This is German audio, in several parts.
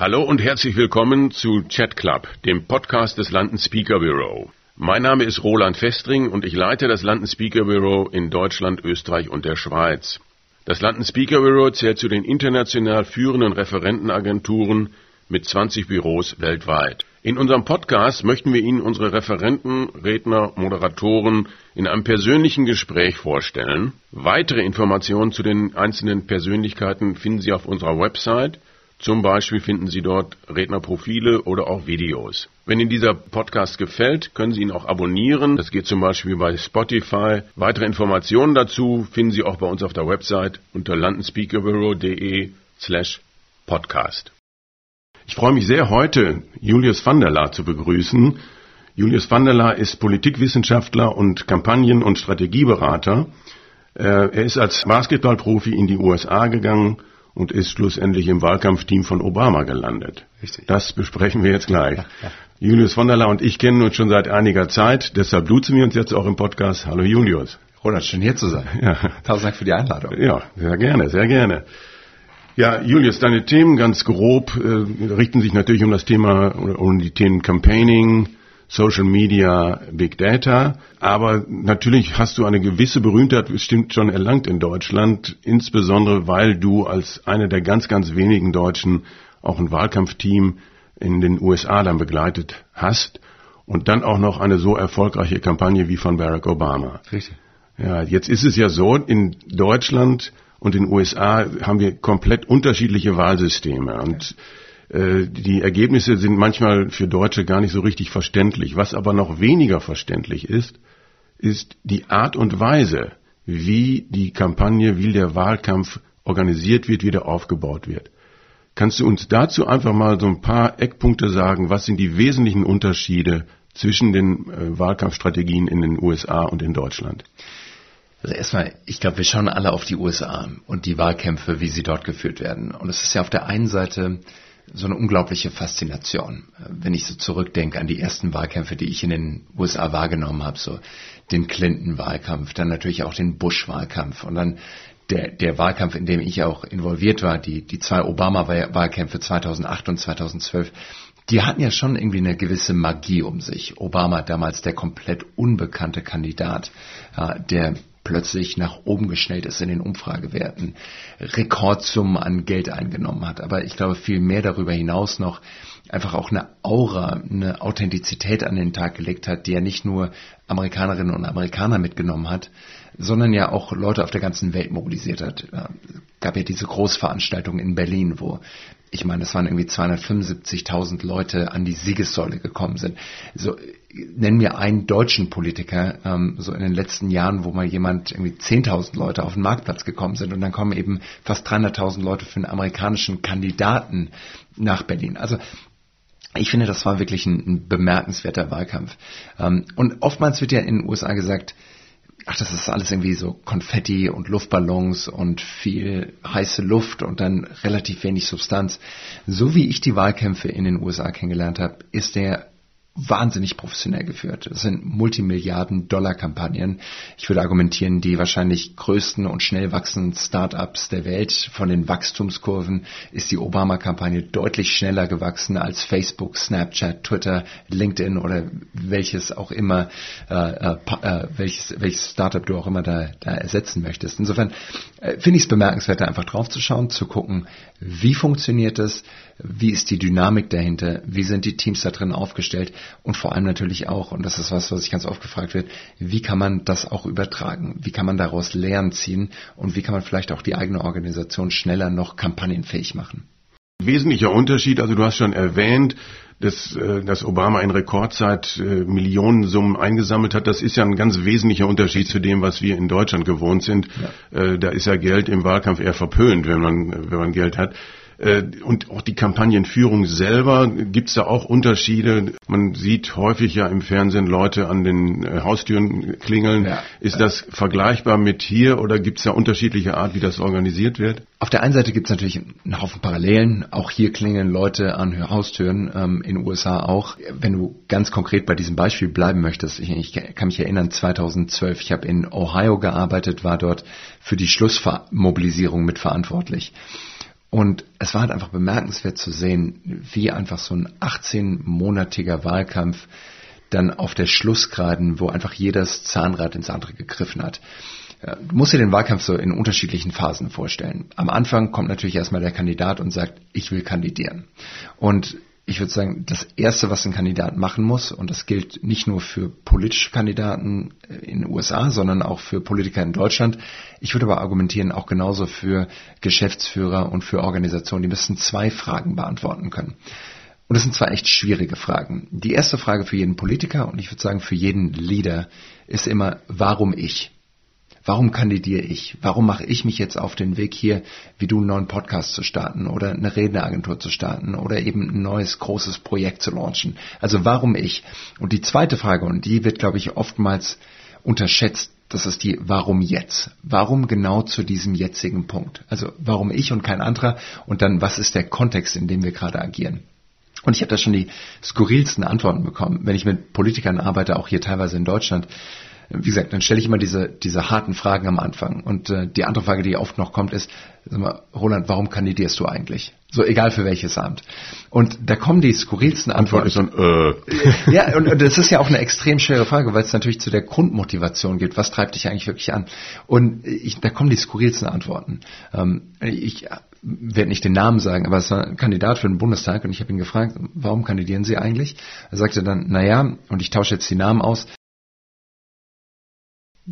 Hallo und herzlich willkommen zu Chat Club, dem Podcast des London Speaker Bureau. Mein Name ist Roland Festring und ich leite das London Speaker Bureau in Deutschland, Österreich und der Schweiz. Das London Speaker Bureau zählt zu den international führenden Referentenagenturen mit 20 Büros weltweit. In unserem Podcast möchten wir Ihnen unsere Referenten, Redner, Moderatoren in einem persönlichen Gespräch vorstellen. Weitere Informationen zu den einzelnen Persönlichkeiten finden Sie auf unserer Website zum Beispiel finden Sie dort Rednerprofile oder auch Videos. Wenn Ihnen dieser Podcast gefällt, können Sie ihn auch abonnieren. Das geht zum Beispiel bei Spotify. Weitere Informationen dazu finden Sie auch bei uns auf der Website unter londonspeakerbureau.de slash podcast. Ich freue mich sehr, heute Julius van der Laar zu begrüßen. Julius van der Laar ist Politikwissenschaftler und Kampagnen- und Strategieberater. Äh, er ist als Basketballprofi in die USA gegangen und ist schlussendlich im Wahlkampfteam von Obama gelandet. Richtig. Das besprechen wir jetzt gleich. Ja, ja. Julius von der La und ich kennen uns schon seit einiger Zeit, deshalb duzen wir uns jetzt auch im Podcast. Hallo Julius. Roland, schön hier zu sein. Ja. Tausend Dank für die Einladung. Ja, sehr gerne, sehr gerne. Ja, Julius, deine Themen ganz grob äh, richten sich natürlich um das Thema, um die Themen Campaigning, Social Media, Big Data. Aber natürlich hast du eine gewisse Berühmtheit bestimmt schon erlangt in Deutschland, insbesondere weil du als einer der ganz, ganz wenigen Deutschen auch ein Wahlkampfteam in den USA dann begleitet hast und dann auch noch eine so erfolgreiche Kampagne wie von Barack Obama. Richtig. Ja, jetzt ist es ja so, in Deutschland und in den USA haben wir komplett unterschiedliche Wahlsysteme und äh, die Ergebnisse sind manchmal für Deutsche gar nicht so richtig verständlich. Was aber noch weniger verständlich ist, ist die Art und Weise, wie die Kampagne, wie der Wahlkampf organisiert wird, wie der aufgebaut wird. Kannst du uns dazu einfach mal so ein paar Eckpunkte sagen? Was sind die wesentlichen Unterschiede zwischen den äh, Wahlkampfstrategien in den USA und in Deutschland? Also erstmal, ich glaube, wir schauen alle auf die USA und die Wahlkämpfe, wie sie dort geführt werden. Und es ist ja auf der einen Seite so eine unglaubliche Faszination. Wenn ich so zurückdenke an die ersten Wahlkämpfe, die ich in den USA wahrgenommen habe, so den Clinton-Wahlkampf, dann natürlich auch den Bush-Wahlkampf und dann der, der Wahlkampf, in dem ich auch involviert war, die, die zwei Obama-Wahlkämpfe 2008 und 2012, die hatten ja schon irgendwie eine gewisse Magie um sich. Obama damals der komplett unbekannte Kandidat, der plötzlich nach oben geschnellt ist in den Umfragewerten, Rekordsummen an Geld eingenommen hat. Aber ich glaube viel mehr darüber hinaus noch einfach auch eine Aura, eine Authentizität an den Tag gelegt hat, die ja nicht nur Amerikanerinnen und Amerikaner mitgenommen hat, sondern ja auch Leute auf der ganzen Welt mobilisiert hat. Es gab ja diese Großveranstaltung in Berlin, wo ich meine, es waren irgendwie 275.000 Leute an die Siegessäule gekommen sind. So, nenn mir einen deutschen Politiker, ähm, so in den letzten Jahren, wo mal jemand irgendwie 10.000 Leute auf den Marktplatz gekommen sind und dann kommen eben fast 300.000 Leute für einen amerikanischen Kandidaten nach Berlin. Also ich finde, das war wirklich ein, ein bemerkenswerter Wahlkampf. Ähm, und oftmals wird ja in den USA gesagt, ach, das ist alles irgendwie so Konfetti und Luftballons und viel heiße Luft und dann relativ wenig Substanz. So wie ich die Wahlkämpfe in den USA kennengelernt habe, ist der wahnsinnig professionell geführt. Das sind Multimilliarden-Dollar-Kampagnen. Ich würde argumentieren, die wahrscheinlich größten und schnell wachsenden Start-ups der Welt. Von den Wachstumskurven ist die Obama-Kampagne deutlich schneller gewachsen als Facebook, Snapchat, Twitter, LinkedIn oder welches auch immer, äh, äh, äh welches, welches Startup du auch immer da, da ersetzen möchtest. Insofern äh, finde ich es bemerkenswert, da einfach drauf zu gucken, wie funktioniert es, wie ist die Dynamik dahinter, wie sind die Teams da drin aufgestellt und vor allem natürlich auch, und das ist was, was ich ganz oft gefragt wird, wie kann man das auch übertragen? Wie kann man daraus Lehren ziehen und wie kann man vielleicht auch die eigene Organisation schneller noch kampagnenfähig machen? Wesentlicher Unterschied, also du hast schon erwähnt, dass, äh, dass Obama in Rekordzeit äh, Millionensummen eingesammelt hat, das ist ja ein ganz wesentlicher Unterschied zu dem, was wir in Deutschland gewohnt sind. Ja. Äh, da ist ja Geld im Wahlkampf eher verpönt, wenn man, wenn man Geld hat. Äh, und auch die Kampagnenführung selber, gibt es da auch Unterschiede? Man sieht häufig ja im Fernsehen Leute an den äh, Haustüren klingeln. Ja. Ist das vergleichbar mit hier oder gibt es da unterschiedliche Art, wie das organisiert wird? Auf der einen Seite gibt es natürlich einen Haufen Parallelen. Auch hier klingeln Leute an Haustüren, ähm, in den USA auch. Wenn du ganz konkret bei diesem Beispiel bleiben möchtest, ich, ich kann mich erinnern, 2012, ich habe in Ohio gearbeitet, war dort für die Schlussmobilisierung mitverantwortlich. Und es war halt einfach bemerkenswert zu sehen, wie einfach so ein 18-monatiger Wahlkampf dann auf der Schlussgraden, wo einfach jedes Zahnrad ins andere gegriffen hat. Du musst dir den Wahlkampf so in unterschiedlichen Phasen vorstellen. Am Anfang kommt natürlich erstmal der Kandidat und sagt, ich will kandidieren. Und ich würde sagen, das Erste, was ein Kandidat machen muss, und das gilt nicht nur für politische Kandidaten in den USA, sondern auch für Politiker in Deutschland, ich würde aber argumentieren, auch genauso für Geschäftsführer und für Organisationen, die müssen zwei Fragen beantworten können. Und das sind zwar echt schwierige Fragen. Die erste Frage für jeden Politiker und ich würde sagen für jeden Leader ist immer, warum ich? Warum kandidiere ich? Warum mache ich mich jetzt auf den Weg hier, wie du einen neuen Podcast zu starten oder eine Redneragentur zu starten oder eben ein neues großes Projekt zu launchen? Also warum ich? Und die zweite Frage, und die wird, glaube ich, oftmals unterschätzt, das ist die Warum jetzt? Warum genau zu diesem jetzigen Punkt? Also warum ich und kein anderer? Und dann, was ist der Kontext, in dem wir gerade agieren? Und ich habe da schon die skurrilsten Antworten bekommen, wenn ich mit Politikern arbeite, auch hier teilweise in Deutschland wie gesagt, dann stelle ich immer diese, diese harten Fragen am Anfang. Und äh, die andere Frage, die oft noch kommt, ist, sag mal, Roland, warum kandidierst du eigentlich? So egal für welches Amt. Und da kommen die skurrilsten Antworten. Antwort ist dann, äh. Ja, und, und das ist ja auch eine extrem schwere Frage, weil es natürlich zu der Grundmotivation geht. Was treibt dich eigentlich wirklich an? Und ich, da kommen die skurrilsten Antworten. Ähm, ich werde nicht den Namen sagen, aber es war ein Kandidat für den Bundestag und ich habe ihn gefragt, warum kandidieren Sie eigentlich? Er sagte dann, naja, und ich tausche jetzt die Namen aus,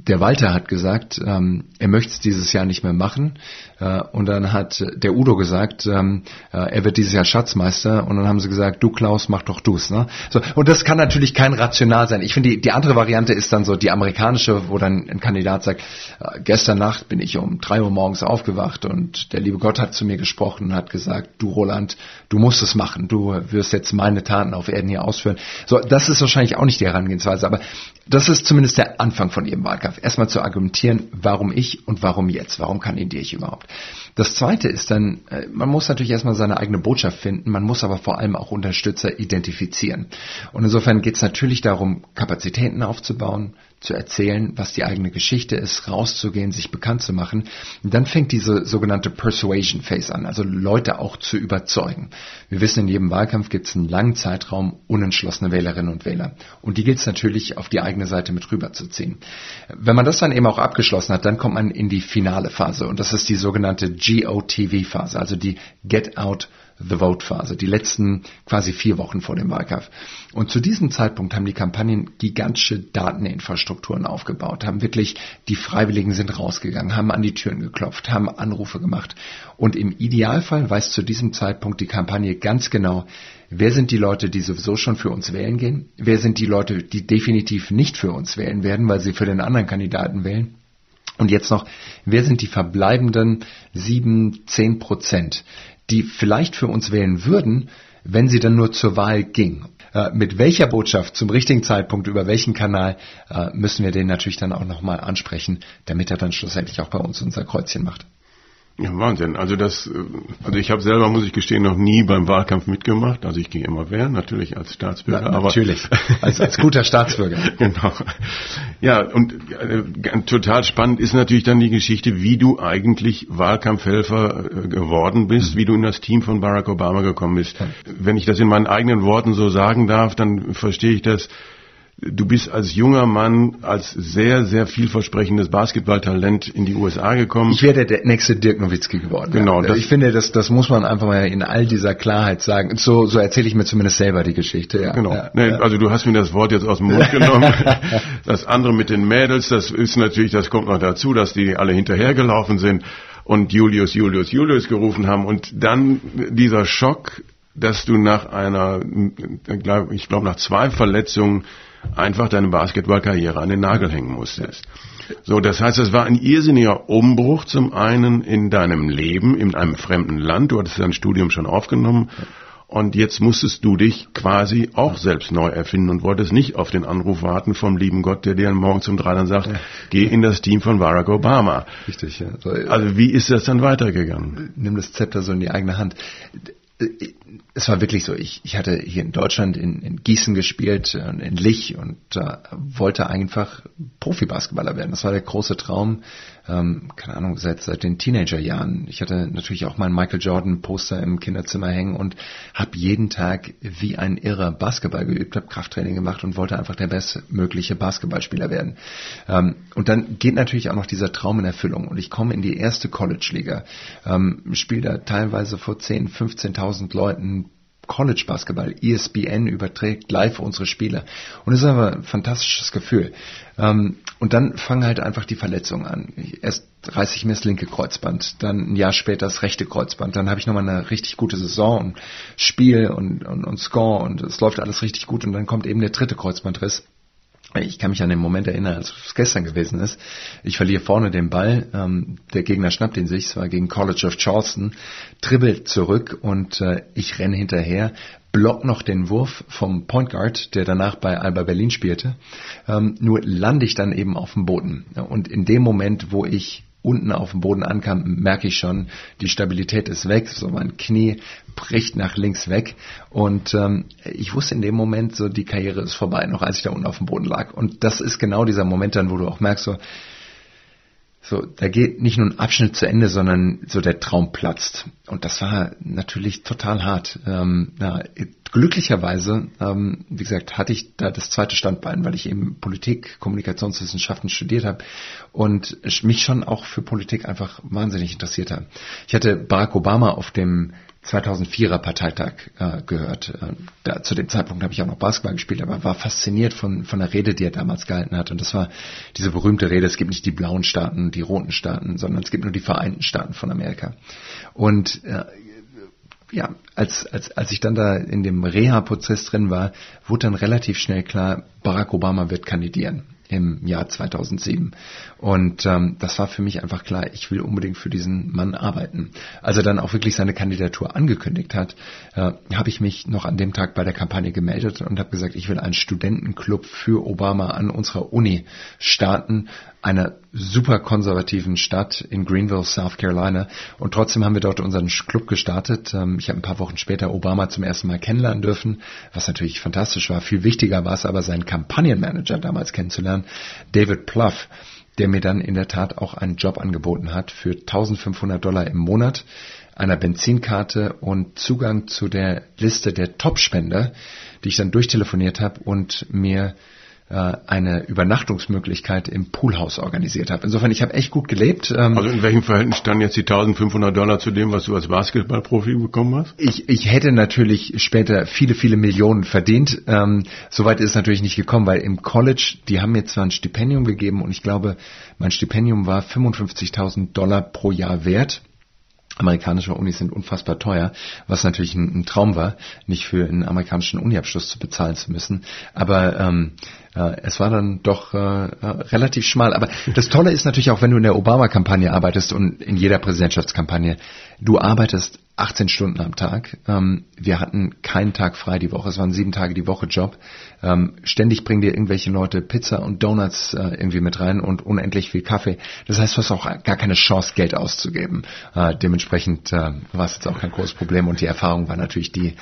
der Walter hat gesagt, ähm, er möchte es dieses Jahr nicht mehr machen. Äh, und dann hat der Udo gesagt, ähm, äh, er wird dieses Jahr Schatzmeister. Und dann haben sie gesagt, du Klaus, mach doch du's. Ne? So, und das kann natürlich kein rational sein. Ich finde, die, die andere Variante ist dann so die amerikanische, wo dann ein Kandidat sagt, äh, gestern Nacht bin ich um drei Uhr morgens aufgewacht und der liebe Gott hat zu mir gesprochen und hat gesagt, du Roland, du musst es machen. Du wirst jetzt meine Taten auf Erden hier ausführen. So, das ist wahrscheinlich auch nicht die Herangehensweise. Aber das ist zumindest der Anfang von Ihrem Wahlkampf. Erstmal zu argumentieren, warum ich und warum jetzt? Warum kandidiere ich überhaupt? Das zweite ist dann, äh, man muss natürlich erstmal seine eigene Botschaft finden, man muss aber vor allem auch Unterstützer identifizieren. Und insofern geht es natürlich darum, Kapazitäten aufzubauen, zu erzählen, was die eigene Geschichte ist, rauszugehen, sich bekannt zu machen. Und dann fängt diese sogenannte Persuasion Phase an, also Leute auch zu überzeugen. Wir wissen, in jedem Wahlkampf gibt es einen langen Zeitraum unentschlossene Wählerinnen und Wähler. Und die gilt es natürlich auf die eigene Seite mit rüberzuziehen. Wenn man das dann eben auch abgeschlossen hat, dann kommt man in die finale Phase. Und das ist die sogenannte GOTV-Phase, also die Get Out The Vote Phase, die letzten quasi vier Wochen vor dem Wahlkampf. Und zu diesem Zeitpunkt haben die Kampagnen gigantische Dateninfrastrukturen aufgebaut, haben wirklich, die Freiwilligen sind rausgegangen, haben an die Türen geklopft, haben Anrufe gemacht. Und im Idealfall weiß zu diesem Zeitpunkt die Kampagne ganz genau, wer sind die Leute, die sowieso schon für uns wählen gehen, wer sind die Leute, die definitiv nicht für uns wählen werden, weil sie für den anderen Kandidaten wählen. Und jetzt noch, wer sind die verbleibenden sieben, zehn Prozent, die vielleicht für uns wählen würden, wenn sie dann nur zur Wahl ging. Äh, mit welcher Botschaft zum richtigen Zeitpunkt über welchen Kanal äh, müssen wir den natürlich dann auch nochmal ansprechen, damit er dann schlussendlich auch bei uns unser Kreuzchen macht. Ja, Wahnsinn. Also das, äh, also ich habe selber, muss ich gestehen, noch nie beim Wahlkampf mitgemacht. Also ich gehe immer wählen, natürlich als Staatsbürger. Na, natürlich, als, als guter Staatsbürger. genau. Ja, und äh, total spannend ist natürlich dann die Geschichte, wie du eigentlich Wahlkampfhelfer äh, geworden bist, mhm. wie du in das Team von Barack Obama gekommen bist. Ja. Wenn ich das in meinen eigenen Worten so sagen darf, dann verstehe ich das Du bist als junger Mann als sehr, sehr vielversprechendes Basketballtalent in die USA gekommen. Ich werde der nächste Dirk Nowitzki geworden. Genau. Ja. Ich finde, das, das muss man einfach mal in all dieser Klarheit sagen. So, so erzähle ich mir zumindest selber die Geschichte. Ja. Genau. Ja. Nee, also du hast mir das Wort jetzt aus dem Mund genommen. das andere mit den Mädels, das ist natürlich, das kommt noch dazu, dass die alle hinterhergelaufen sind und Julius, Julius, Julius gerufen haben. Und dann dieser Schock, dass du nach einer, ich glaube nach zwei Verletzungen einfach deine Basketballkarriere an den Nagel hängen musstest. So, das heißt, es war ein irrsinniger Umbruch zum einen in deinem Leben, in einem fremden Land. Du hattest dein Studium schon aufgenommen. Und jetzt musstest du dich quasi auch selbst neu erfinden und wolltest nicht auf den Anruf warten vom lieben Gott, der dir morgen zum drei dann sagt, ja. geh in das Team von Barack Obama. Richtig, ja. Also wie ist das dann weitergegangen? Nimm das Zepter so in die eigene Hand es war wirklich so. Ich, ich hatte hier in Deutschland in, in Gießen gespielt, in Lich und äh, wollte einfach Profibasketballer werden. Das war der große Traum. Ähm, keine Ahnung, seit, seit den Teenagerjahren. Ich hatte natürlich auch mein Michael Jordan Poster im Kinderzimmer hängen und habe jeden Tag wie ein Irrer Basketball geübt, habe Krafttraining gemacht und wollte einfach der bestmögliche Basketballspieler werden. Ähm, und dann geht natürlich auch noch dieser Traum in Erfüllung und ich komme in die erste College-Liga, ähm, spiele da teilweise vor 10, 15.000 Leuten College Basketball. ESPN überträgt live unsere Spiele. Und es ist aber ein fantastisches Gefühl. Ähm, und dann fangen halt einfach die Verletzungen an. Erst reiße ich mir das linke Kreuzband, dann ein Jahr später das rechte Kreuzband, dann habe ich nochmal eine richtig gute Saison und Spiel und, und, und Score und es läuft alles richtig gut und dann kommt eben der dritte Kreuzbandriss. Ich kann mich an den Moment erinnern, als es gestern gewesen ist. Ich verliere vorne den Ball, ähm, der Gegner schnappt ihn sich, es war gegen College of Charleston, dribbelt zurück und äh, ich renne hinterher, block noch den Wurf vom Point Guard, der danach bei Alba Berlin spielte. Ähm, nur lande ich dann eben auf dem Boden. Und in dem Moment, wo ich unten auf dem Boden ankam, merke ich schon, die Stabilität ist weg, so mein Knie bricht nach links weg und ähm, ich wusste in dem Moment so, die Karriere ist vorbei, noch als ich da unten auf dem Boden lag. Und das ist genau dieser Moment dann, wo du auch merkst, so, so, da geht nicht nur ein Abschnitt zu Ende, sondern so der Traum platzt. Und das war natürlich total hart. Ähm, ja, glücklicherweise, ähm, wie gesagt, hatte ich da das zweite Standbein, weil ich eben Politik, Kommunikationswissenschaften studiert habe und mich schon auch für Politik einfach wahnsinnig interessiert habe. Ich hatte Barack Obama auf dem 2004er Parteitag äh, gehört. Äh, da, zu dem Zeitpunkt habe ich auch noch Basketball gespielt, aber war fasziniert von, von der Rede, die er damals gehalten hat. Und das war diese berühmte Rede, es gibt nicht die blauen Staaten, die roten Staaten, sondern es gibt nur die Vereinten Staaten von Amerika. Und äh, ja, als, als, als ich dann da in dem Reha-Prozess drin war, wurde dann relativ schnell klar, Barack Obama wird kandidieren im Jahr 2007. Und ähm, das war für mich einfach klar, ich will unbedingt für diesen Mann arbeiten. Als er dann auch wirklich seine Kandidatur angekündigt hat, äh, habe ich mich noch an dem Tag bei der Kampagne gemeldet und habe gesagt, ich will einen Studentenclub für Obama an unserer Uni starten, einer super konservativen Stadt in Greenville, South Carolina. Und trotzdem haben wir dort unseren Club gestartet. Ähm, ich habe ein paar Wochen später Obama zum ersten Mal kennenlernen dürfen, was natürlich fantastisch war. Viel wichtiger war es aber, seinen Kampagnenmanager damals kennenzulernen, David Pluff der mir dann in der Tat auch einen Job angeboten hat für 1500 Dollar im Monat, einer Benzinkarte und Zugang zu der Liste der Top-Spender, die ich dann durchtelefoniert habe und mir eine Übernachtungsmöglichkeit im Poolhaus organisiert habe. Insofern, ich habe echt gut gelebt. Ähm, also in welchem Verhältnis standen jetzt die 1500 Dollar zu dem, was du als Basketballprofi bekommen hast? Ich, ich hätte natürlich später viele, viele Millionen verdient. Ähm, Soweit ist es natürlich nicht gekommen, weil im College, die haben mir zwar ein Stipendium gegeben und ich glaube, mein Stipendium war 55.000 Dollar pro Jahr wert amerikanische Unis sind unfassbar teuer, was natürlich ein, ein, Traum war, nicht für einen amerikanischen Uniabschluss zu bezahlen zu müssen. Aber ähm, äh, es war dann doch äh, äh relativ schmal. Aber das Tolle ist natürlich auch, wenn du in der Obama-Kampagne arbeitest und in jeder Präsidentschaftskampagne, du arbeitest 18 Stunden am Tag. Ähm, wir hatten keinen Tag frei die Woche. Es waren sieben Tage die Woche Job. Ähm, ständig bringen dir irgendwelche Leute Pizza und Donuts äh, irgendwie mit rein und unendlich viel Kaffee. Das heißt, du hast auch gar keine Chance, Geld auszugeben. Äh, dementsprechend äh, war es jetzt auch kein großes Problem und die Erfahrung war natürlich die,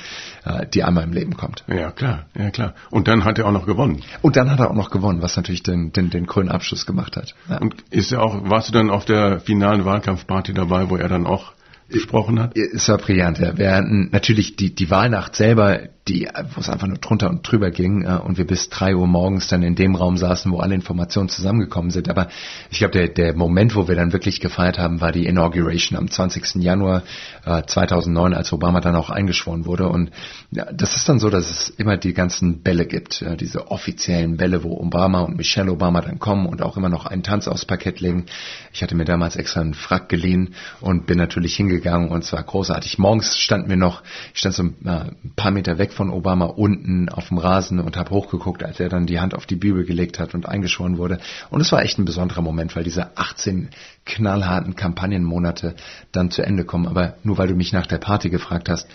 die einmal im Leben kommt. Ja, klar, ja, klar. Und dann hat er auch noch gewonnen. Und dann hat er auch noch gewonnen, was natürlich den, den, den grünen Abschluss gemacht hat. Ja. Und ist er auch, warst du dann auf der finalen Wahlkampfparty dabei, wo er dann auch gesprochen hat? Es war brillant. Ja. Wir hatten natürlich die, die Wahlnacht selber, die, wo es einfach nur drunter und drüber ging äh, und wir bis drei Uhr morgens dann in dem Raum saßen, wo alle Informationen zusammengekommen sind. Aber ich glaube, der, der Moment, wo wir dann wirklich gefeiert haben, war die Inauguration am 20. Januar äh, 2009, als Obama dann auch eingeschworen wurde. Und ja, das ist dann so, dass es immer die ganzen Bälle gibt, äh, diese offiziellen Bälle, wo Obama und Michelle Obama dann kommen und auch immer noch einen Tanz aufs Parkett legen. Ich hatte mir damals extra einen Frack geliehen und bin natürlich hingegangen und zwar großartig. Morgens stand mir noch, ich stand so ein, äh, ein paar Meter weg von Obama unten auf dem Rasen und habe hochgeguckt, als er dann die Hand auf die Bibel gelegt hat und eingeschworen wurde. Und es war echt ein besonderer Moment, weil diese 18 knallharten Kampagnenmonate dann zu Ende kommen. Aber nur weil du mich nach der Party gefragt hast,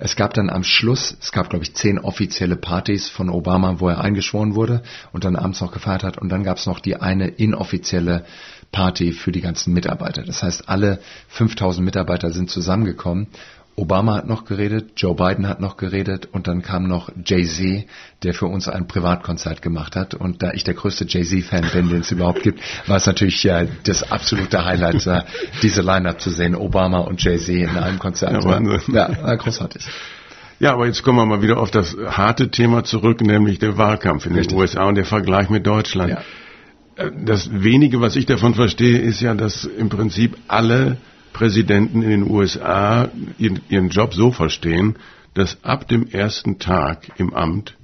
es gab dann am Schluss, es gab glaube ich zehn offizielle Partys von Obama, wo er eingeschworen wurde und dann abends noch gefeiert hat. Und dann gab es noch die eine inoffizielle Party für die ganzen Mitarbeiter. Das heißt, alle 5000 Mitarbeiter sind zusammengekommen Obama hat noch geredet, Joe Biden hat noch geredet und dann kam noch Jay-Z, der für uns ein Privatkonzert gemacht hat. Und da ich der größte Jay-Z-Fan bin, den es überhaupt gibt, war es natürlich äh, das absolute Highlight, äh, diese Line-Up zu sehen, Obama und Jay-Z in einem Konzert. Ja, Wahnsinn. ja, großartig. Ja, aber jetzt kommen wir mal wieder auf das harte Thema zurück, nämlich der Wahlkampf in Richtig. den USA und der Vergleich mit Deutschland. Ja. Äh, das wenige, was ich davon verstehe, ist ja, dass im Prinzip alle Präsidenten in den USA ihren, Job so verstehen, dass ab dem ersten Tag im Amt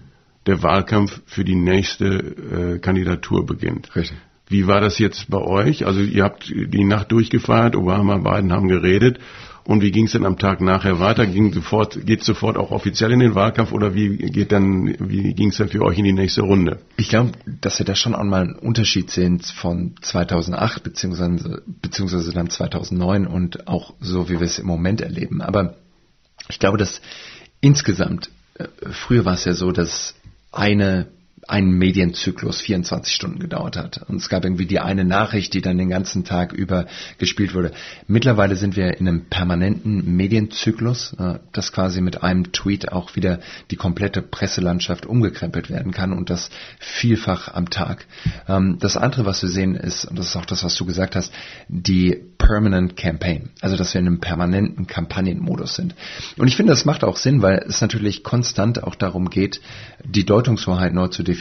der Wahlkampf für die nächste äh, Kandidatur beginnt. Richtig. Wie war das jetzt bei euch? Also ihr habt die Nacht durchgefeiert, Obama, Biden haben geredet und wie ging es denn am Tag nachher weiter? Ging sofort, geht sofort auch offiziell in den Wahlkampf oder wie geht dann, wie ging es dann für euch in die nächste Runde? Ich glaube, dass wir da schon einmal einen Unterschied sehen von 2008 beziehungsweise, beziehungsweise dann 2009 und auch so, wie wir es im Moment erleben. Aber ich glaube, dass insgesamt, äh, früher war es ja so, dass eine ein Medienzyklus 24 Stunden gedauert hat. Und es gab irgendwie die eine Nachricht, die dann den ganzen Tag über gespielt wurde. Mittlerweile sind wir in einem permanenten Medienzyklus, äh, dass quasi mit einem Tweet auch wieder die komplette Presselandschaft umgekrempelt werden kann und das vielfach am Tag. Ähm, das andere, was wir sehen, ist, und das ist auch das, was du gesagt hast, die Permanent Campaign. Also, dass wir in einem permanenten Kampagnenmodus sind. Und ich finde, das macht auch Sinn, weil es natürlich konstant auch darum geht, die Deutungshoheit neu zu definieren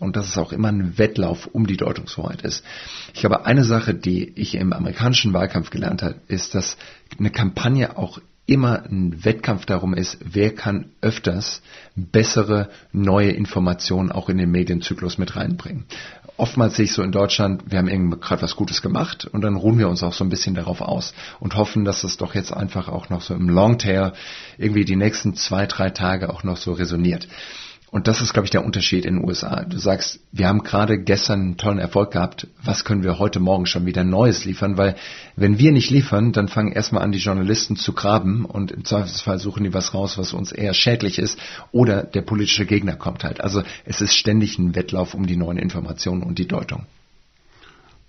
und dass es auch immer ein Wettlauf um die Deutungshoheit ist. Ich glaube, eine Sache, die ich im amerikanischen Wahlkampf gelernt habe, ist, dass eine Kampagne auch immer ein Wettkampf darum ist, wer kann öfters bessere neue Informationen auch in den Medienzyklus mit reinbringen. Oftmals sehe ich so in Deutschland, wir haben gerade was Gutes gemacht und dann ruhen wir uns auch so ein bisschen darauf aus und hoffen, dass es doch jetzt einfach auch noch so im Longtail irgendwie die nächsten zwei, drei Tage auch noch so resoniert. Und das ist, glaube ich, der Unterschied in den USA. Du sagst, wir haben gerade gestern einen tollen Erfolg gehabt. Was können wir heute Morgen schon wieder Neues liefern? Weil wenn wir nicht liefern, dann fangen erstmal an, die Journalisten zu graben und im Zweifelsfall suchen die was raus, was uns eher schädlich ist. Oder der politische Gegner kommt halt. Also es ist ständig ein Wettlauf um die neuen Informationen und die Deutung.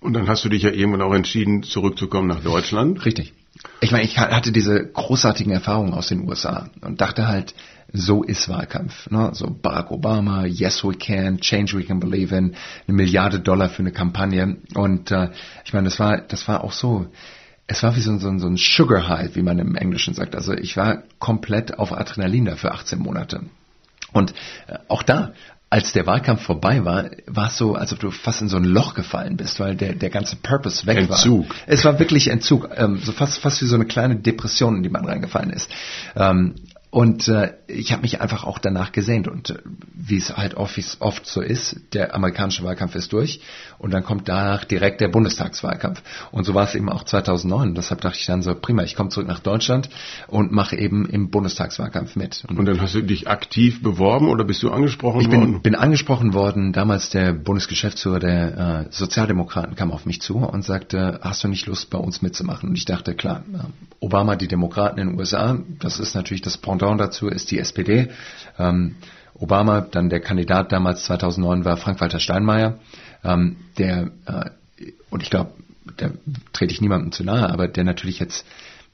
Und dann hast du dich ja irgendwann auch entschieden, zurückzukommen nach Deutschland. Richtig. Ich meine, ich hatte diese großartigen Erfahrungen aus den USA und dachte halt, so ist Wahlkampf. Ne? So Barack Obama, Yes We Can, Change We Can Believe in, eine Milliarde Dollar für eine Kampagne. Und äh, ich meine, das war, das war auch so. Es war wie so, so, so ein Sugar High, wie man im Englischen sagt. Also ich war komplett auf Adrenalin da für 18 Monate. Und äh, auch da, als der Wahlkampf vorbei war, war es so, als ob du fast in so ein Loch gefallen bist, weil der, der ganze Purpose weg Entzug. war. Es war wirklich Entzug, ähm, so fast, fast wie so eine kleine Depression, in die man reingefallen ist. Ähm, und äh, ich habe mich einfach auch danach gesehnt und äh, wie es halt oft, oft so ist, der amerikanische Wahlkampf ist durch und dann kommt danach direkt der Bundestagswahlkampf. Und so war es eben auch 2009. Deshalb dachte ich dann so, prima, ich komme zurück nach Deutschland und mache eben im Bundestagswahlkampf mit. Und, und, dann hast du dich aktiv beworben oder bist du angesprochen ich worden? Ich bin angesprochen worden. Damals der Bundesgeschäftsführer der äh, Sozialdemokraten kam auf mich zu und sagte, hast du nicht Lust bei uns mitzumachen? Und ich dachte, klar, äh, Obama, die Demokraten in den USA, das ist natürlich das Pendant Pendant dazu ist die SPD. Ähm, Obama, dann der Kandidat damals 2009 war Frank-Walter Steinmeier, ähm, der, äh, und ich glaube, da trete ich niemandem zu nahe, aber der natürlich jetzt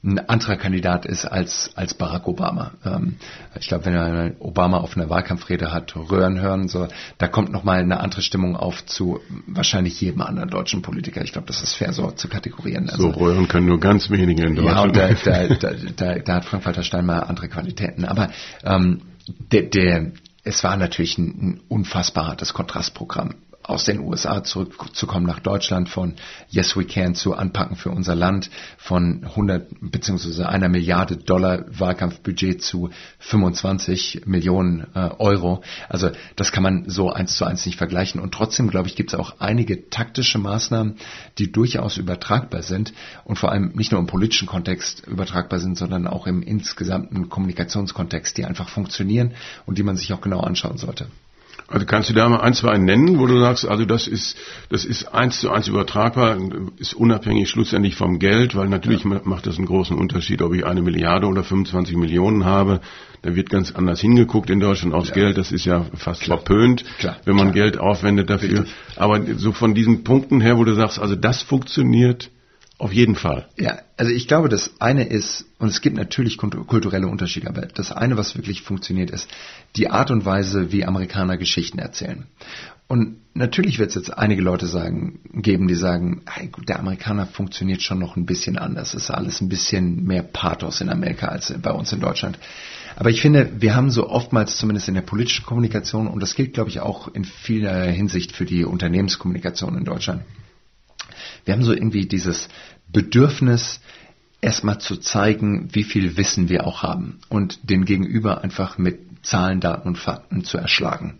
ein anderer Kandidat ist als, als Barack Obama. Ähm, ich glaube, wenn er Obama auf einer Wahlkampfrede hat Röhren hören, so, da kommt nochmal eine andere Stimmung auf zu wahrscheinlich jedem anderen deutschen Politiker. Ich glaube, das ist fair so zu kategorieren. Also, so Röhren können nur ganz wenige in Deutschland. Ja, und da, da, da, da, da hat Frank-Walter Steinmeier andere Qualitäten. Aber ähm, der, der, es war natürlich ein, ein unfassbar hartes Kontrastprogramm aus den USA zurückzukommen nach Deutschland, von Yes We Can zu Anpacken für unser Land, von 100 bzw. einer Milliarde Dollar Wahlkampfbudget zu 25 Millionen äh, Euro. Also das kann man so eins zu eins nicht vergleichen. Und trotzdem, glaube ich, gibt es auch einige taktische Maßnahmen, die durchaus übertragbar sind und vor allem nicht nur im politischen Kontext übertragbar sind, sondern auch im insgesamten Kommunikationskontext, die einfach funktionieren und die man sich auch genau anschauen sollte. Also kannst du da mal ein, zwei nennen, wo du sagst, also das ist, das ist eins zu eins übertragbar, ist unabhängig schlussendlich vom Geld, weil natürlich ja. macht das einen großen Unterschied, ob ich eine Milliarde oder 25 Millionen habe. Da wird ganz anders hingeguckt in Deutschland aufs Klar. Geld. Das ist ja fast Klar. verpönt, Klar. wenn man Geld aufwendet dafür. Richtig. Aber so von diesen Punkten her, wo du sagst, also das funktioniert Auf jeden Fall. Ja, also ich glaube, das eine ist, und es gibt natürlich kulturelle Unterschiede, aber das eine, was wirklich funktioniert, ist die Art und Weise, wie Amerikaner Geschichten erzählen. Und natürlich wird es jetzt einige Leute sagen, geben, die sagen, hey, gut, der Amerikaner funktioniert schon noch ein bisschen anders. Es ist alles ein bisschen mehr Pathos in Amerika als bei uns in Deutschland. Aber ich finde, wir haben so oftmals, zumindest in der politischen Kommunikation, und das gilt, glaube ich, auch in vieler Hinsicht für die Unternehmenskommunikation in Deutschland, wir haben so irgendwie dieses Bedürfnis, erstmal zu zeigen, wie viel Wissen wir auch haben und den Gegenüber einfach mit Zahlen, Daten und Fakten zu erschlagen.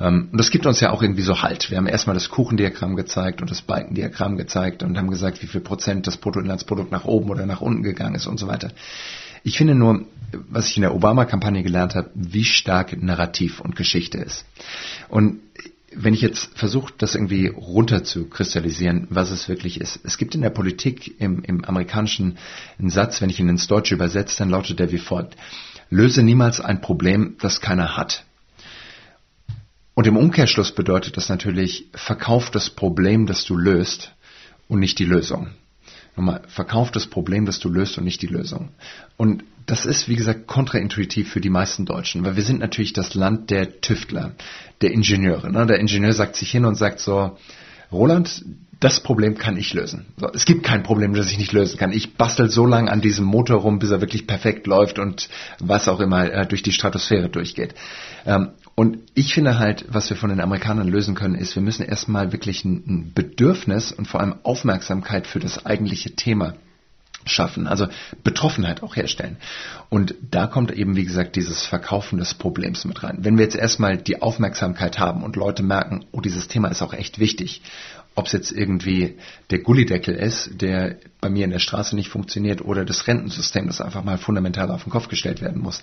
Ähm, und das gibt uns ja auch irgendwie so Halt. Wir haben erstmal das Kuchendiagramm gezeigt und das Balkendiagramm gezeigt und haben gesagt, wie viel Prozent das Bruttoinlandsprodukt nach oben oder nach unten gegangen ist und so weiter. Ich finde nur, was ich in der Obama-Kampagne gelernt habe, wie stark Narrativ und Geschichte ist. Und wenn ich jetzt versuche, das irgendwie runter zu kristallisieren, was es wirklich ist. Es gibt in der Politik im, im amerikanischen einen Satz, wenn ich ihn ins Deutsche übersetze, dann lautet der wie folgt. Löse niemals ein Problem, das keiner hat. Und im Umkehrschluss bedeutet das natürlich, verkauf das Problem, das du löst und nicht die Lösung. Nochmal, verkauf das Problem, das du löst und nicht die Lösung. Und das ist, wie gesagt, kontraintuitiv für die meisten Deutschen, weil wir sind natürlich das Land der Tüftler, der Ingenieure. Ne? Der Ingenieur sagt sich hin und sagt so, Roland, das Problem kann ich lösen. So, es gibt kein Problem, das ich nicht lösen kann. Ich bastel so lange an diesem Motor rum, bis er wirklich perfekt läuft und was auch immer äh, durch die Stratosphäre durchgeht. Ähm, und ich finde halt, was wir von den Amerikanern lösen können, ist, wir müssen erstmal wirklich ein, ein Bedürfnis und vor allem Aufmerksamkeit für das eigentliche Thema schaffen, also Betroffenheit auch herstellen. Und da kommt eben, wie gesagt, dieses Verkaufen des Problems mit rein. Wenn wir jetzt erstmal die Aufmerksamkeit haben und Leute merken, oh, dieses Thema ist auch echt wichtig, ob es jetzt irgendwie der Gullideckel ist, der bei mir in der Straße nicht funktioniert, oder das Rentensystem, das einfach mal fundamental auf den Kopf gestellt werden muss.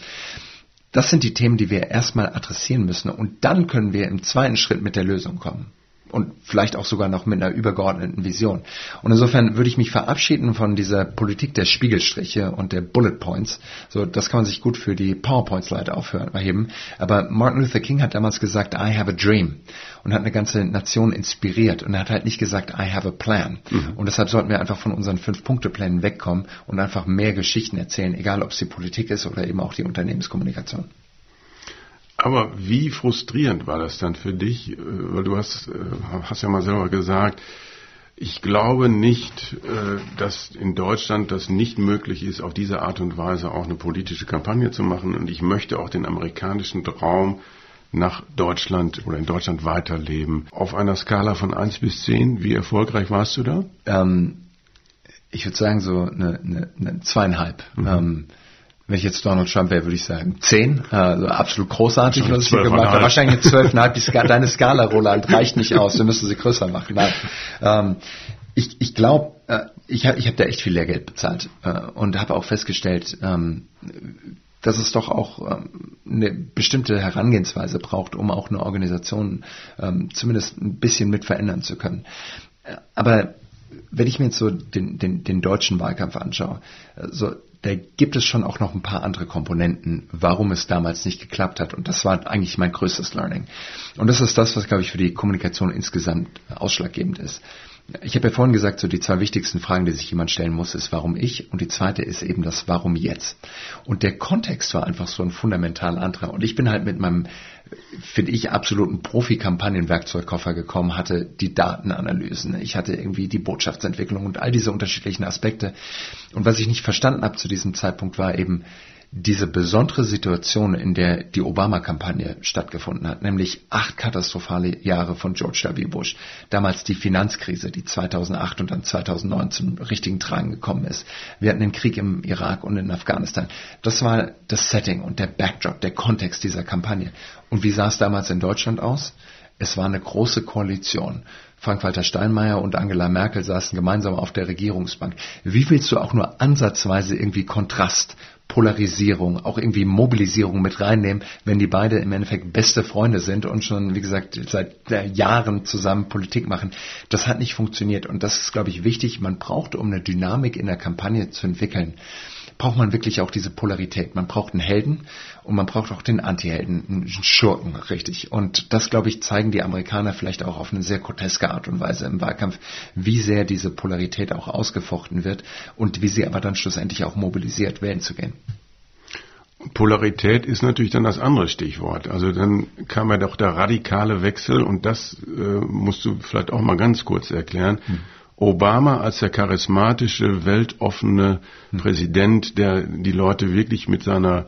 Das sind die Themen, die wir erstmal adressieren müssen und dann können wir im zweiten Schritt mit der Lösung kommen und vielleicht auch sogar noch mit einer übergeordneten Vision. Und insofern würde ich mich verabschieden von dieser Politik der Spiegelstriche und der Bullet Points. So, das kann man sich gut für die PowerPoint-Slide aufheben. Aber Martin Luther King hat damals gesagt, I have a dream und hat eine ganze Nation inspiriert. Und er hat halt nicht gesagt, I have a plan. Mhm. Und deshalb sollten wir einfach von unseren Fünf-Punkte-Plänen wegkommen und einfach mehr Geschichten erzählen, egal ob es die Politik ist oder eben auch die Unternehmenskommunikation. Aber wie frustrierend war das dann für dich? Äh, weil du hast, äh, hast ja mal selber gesagt, ich glaube nicht, äh, dass in Deutschland das nicht möglich ist, auf diese Art und Weise auch eine politische Kampagne zu machen. Und ich möchte auch den amerikanischen Traum nach Deutschland oder in Deutschland weiterleben. Auf einer Skala von 1 bis 10, wie erfolgreich warst du da? Ähm, ich würde sagen so eine, eine, eine zweieinhalb. Mhm. Ähm, wenn ich jetzt Donald Trump wäre, würde ich sagen zehn. Also absolut großartig, was ich hier gemacht habe. Wahrscheinlich zwölfeinhalb. Ska deine Skala, Roland, reicht nicht aus. Wir müssen sie größer machen. Nein. Ähm, ich ich glaube, äh, ich habe ich hab da echt viel Lehrgeld bezahlt äh, und habe auch festgestellt, ähm, dass es doch auch ähm, eine bestimmte Herangehensweise braucht, um auch eine Organisation ähm, zumindest ein bisschen mit verändern zu können. Äh, aber wenn ich mir jetzt so den, den, den deutschen Wahlkampf anschaue, so da gibt es schon auch noch ein paar andere Komponenten, warum es damals nicht geklappt hat. Und das war eigentlich mein größtes Learning. Und das ist das, was, glaube ich, für die Kommunikation insgesamt ausschlaggebend ist. Ich habe ja vorhin gesagt, so die zwei wichtigsten Fragen, die sich jemand stellen muss, ist warum ich und die zweite ist eben das warum jetzt. Und der Kontext war einfach so ein fundamental anderer. Und ich bin halt mit meinem, finde ich, absoluten Profi-Kampagnen-Werkzeugkoffer gekommen, hatte die Datenanalysen, ich hatte irgendwie die Botschaftsentwicklung und all diese unterschiedlichen Aspekte. Und was ich nicht verstanden habe zu diesem Zeitpunkt war eben, diese besondere Situation, in der die Obama-Kampagne stattgefunden hat, nämlich acht katastrophale Jahre von George W. Bush, damals die Finanzkrise, die 2008 und dann 2009 zum richtigen Tragen gekommen ist. Wir hatten den Krieg im Irak und in Afghanistan. Das war das Setting und der Backdrop, der Kontext dieser Kampagne. Und wie sah es damals in Deutschland aus? Es war eine große Koalition. Frank-Walter Steinmeier und Angela Merkel saßen gemeinsam auf der Regierungsbank. Wie willst du auch nur ansatzweise irgendwie Kontrast Polarisierung, auch irgendwie Mobilisierung mit reinnehmen, wenn die beide im Endeffekt beste Freunde sind und schon, wie gesagt, seit Jahren zusammen Politik machen. Das hat nicht funktioniert und das ist, glaube ich, wichtig. Man braucht, um eine Dynamik in der Kampagne zu entwickeln, braucht man wirklich auch diese Polarität. Man braucht einen Helden und man braucht auch den Anti-Helden, einen Schurken, richtig. Und das, glaube ich, zeigen die Amerikaner vielleicht auch auf eine sehr groteske Art und Weise im Wahlkampf, wie sehr diese Polarität auch ausgefochten wird und wie sie aber dann schlussendlich auch mobilisiert, wählen zu gehen. Polarität ist natürlich dann das andere Stichwort. Also dann kam ja doch der radikale Wechsel und das äh, musst du vielleicht auch mal ganz kurz erklären. Hm. Obama als der charismatische, weltoffene hm. Präsident, der die Leute wirklich mit seiner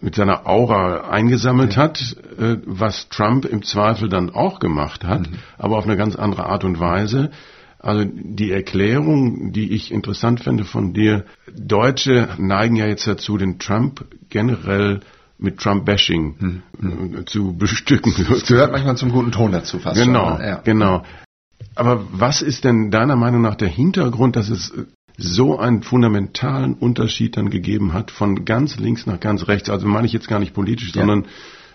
mit seiner Aura eingesammelt ja. hat, äh, was Trump im Zweifel dann auch gemacht hat, mhm. aber auf eine ganz andere Art und Weise. Also die Erklärung, die ich interessant finde von dir, Deutsche neigen ja jetzt dazu, den Trump generell mit Trump-Bashing hm, hm. zu bestücken. Das gehört manchmal zum guten Ton dazu fast. Genau, ja. genau. Aber was ist denn deiner Meinung nach der Hintergrund, dass es so einen fundamentalen Unterschied dann gegeben hat von ganz links nach ganz rechts? Also meine ich jetzt gar nicht politisch, ja. sondern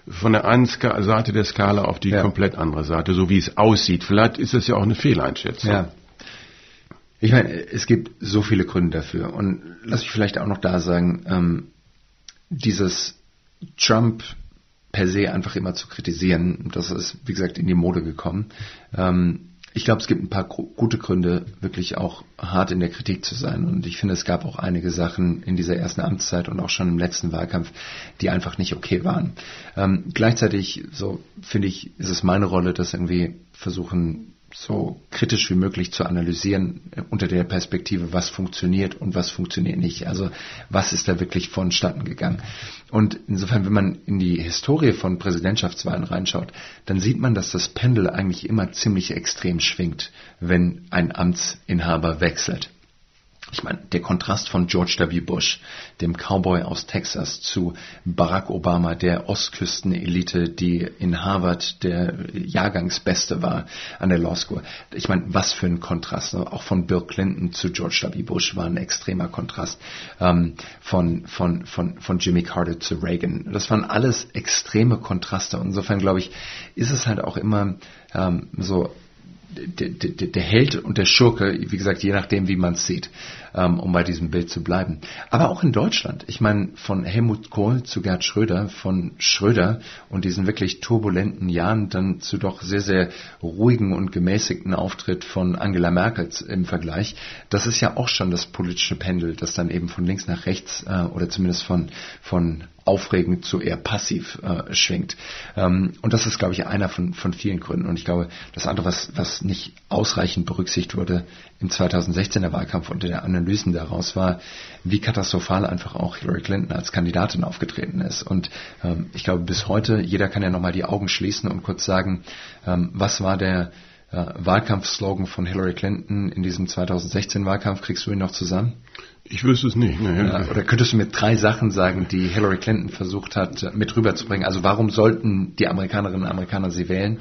von der einen Ska Seite der Skala auf die ja. komplett andere Seite, so wie es aussieht. Vielleicht ist das ja auch eine Fehleinschätzung. Ja. Ich meine, es gibt so viele Gründe dafür. Und lass mich vielleicht auch noch da sagen, ähm, dieses Trump per se einfach immer zu kritisieren, das ist, wie gesagt, in die Mode gekommen. Ähm, ich glaube, es gibt ein paar gute Gründe, wirklich auch hart in der Kritik zu sein. Und ich finde, es gab auch einige Sachen in dieser ersten Amtszeit und auch schon im letzten Wahlkampf, die einfach nicht okay waren. Ähm, gleichzeitig, so finde ich, ist es meine Rolle, das irgendwie versuchen so kritisch wie möglich zu analysieren unter der Perspektive, was funktioniert und was funktioniert nicht. Also was ist da wirklich vonstatten gegangen. Und insofern, wenn man in die Historie von Präsidentschaftswahlen reinschaut, dann sieht man, dass das Pendel eigentlich immer ziemlich extrem schwingt, wenn ein Amtsinhaber wechselt. Ich meine, der Kontrast von George W. Bush, dem Cowboy aus Texas, zu Barack Obama, der Ostküstenelite, die in Harvard der Jahrgangsbeste war an der Law School. Ich meine, was für ein Kontrast. Ne? Auch von Bill Clinton zu George W. Bush war ein extremer Kontrast. Ähm, von, von, von, von Jimmy Carter zu Reagan. Das waren alles extreme Kontraste. Insofern, glaube ich, ist es halt auch immer ähm, so der, der, der Held und der Schurke, wie gesagt, je nachdem, wie man es sieht, ähm, um bei diesem Bild zu bleiben. Aber auch in Deutschland. Ich meine, von Helmut Kohl zu Gerd Schröder, von Schröder und diesen wirklich turbulenten Jahren dann zu doch sehr, sehr ruhigen und gemäßigten Auftritt von Angela Merkel im Vergleich. Das ist ja auch schon das politische Pendel, das dann eben von links nach rechts äh, oder zumindest von, von aufregend zu eher passiv äh, schwingt. Ähm, und das ist, glaube ich, einer von, von vielen Gründen. Und ich glaube, das andere, was, was nicht ausreichend berücksichtigt wurde im 2016er Wahlkampf unter der Analysen daraus war, wie katastrophal einfach auch Hillary Clinton als Kandidatin aufgetreten ist. Und ähm, ich glaube, bis heute, jeder kann ja nochmal die Augen schließen und kurz sagen, ähm, was war der äh, Wahlkampfslogan von Hillary Clinton in diesem 2016 Wahlkampf? Kriegst du ihn noch zusammen? Ich wüsste es nicht. Ne? Ja, oder könntest du mir drei Sachen sagen, die Hillary Clinton versucht hat, mit rüberzubringen? Also warum sollten die Amerikanerinnen und Amerikaner sie wählen?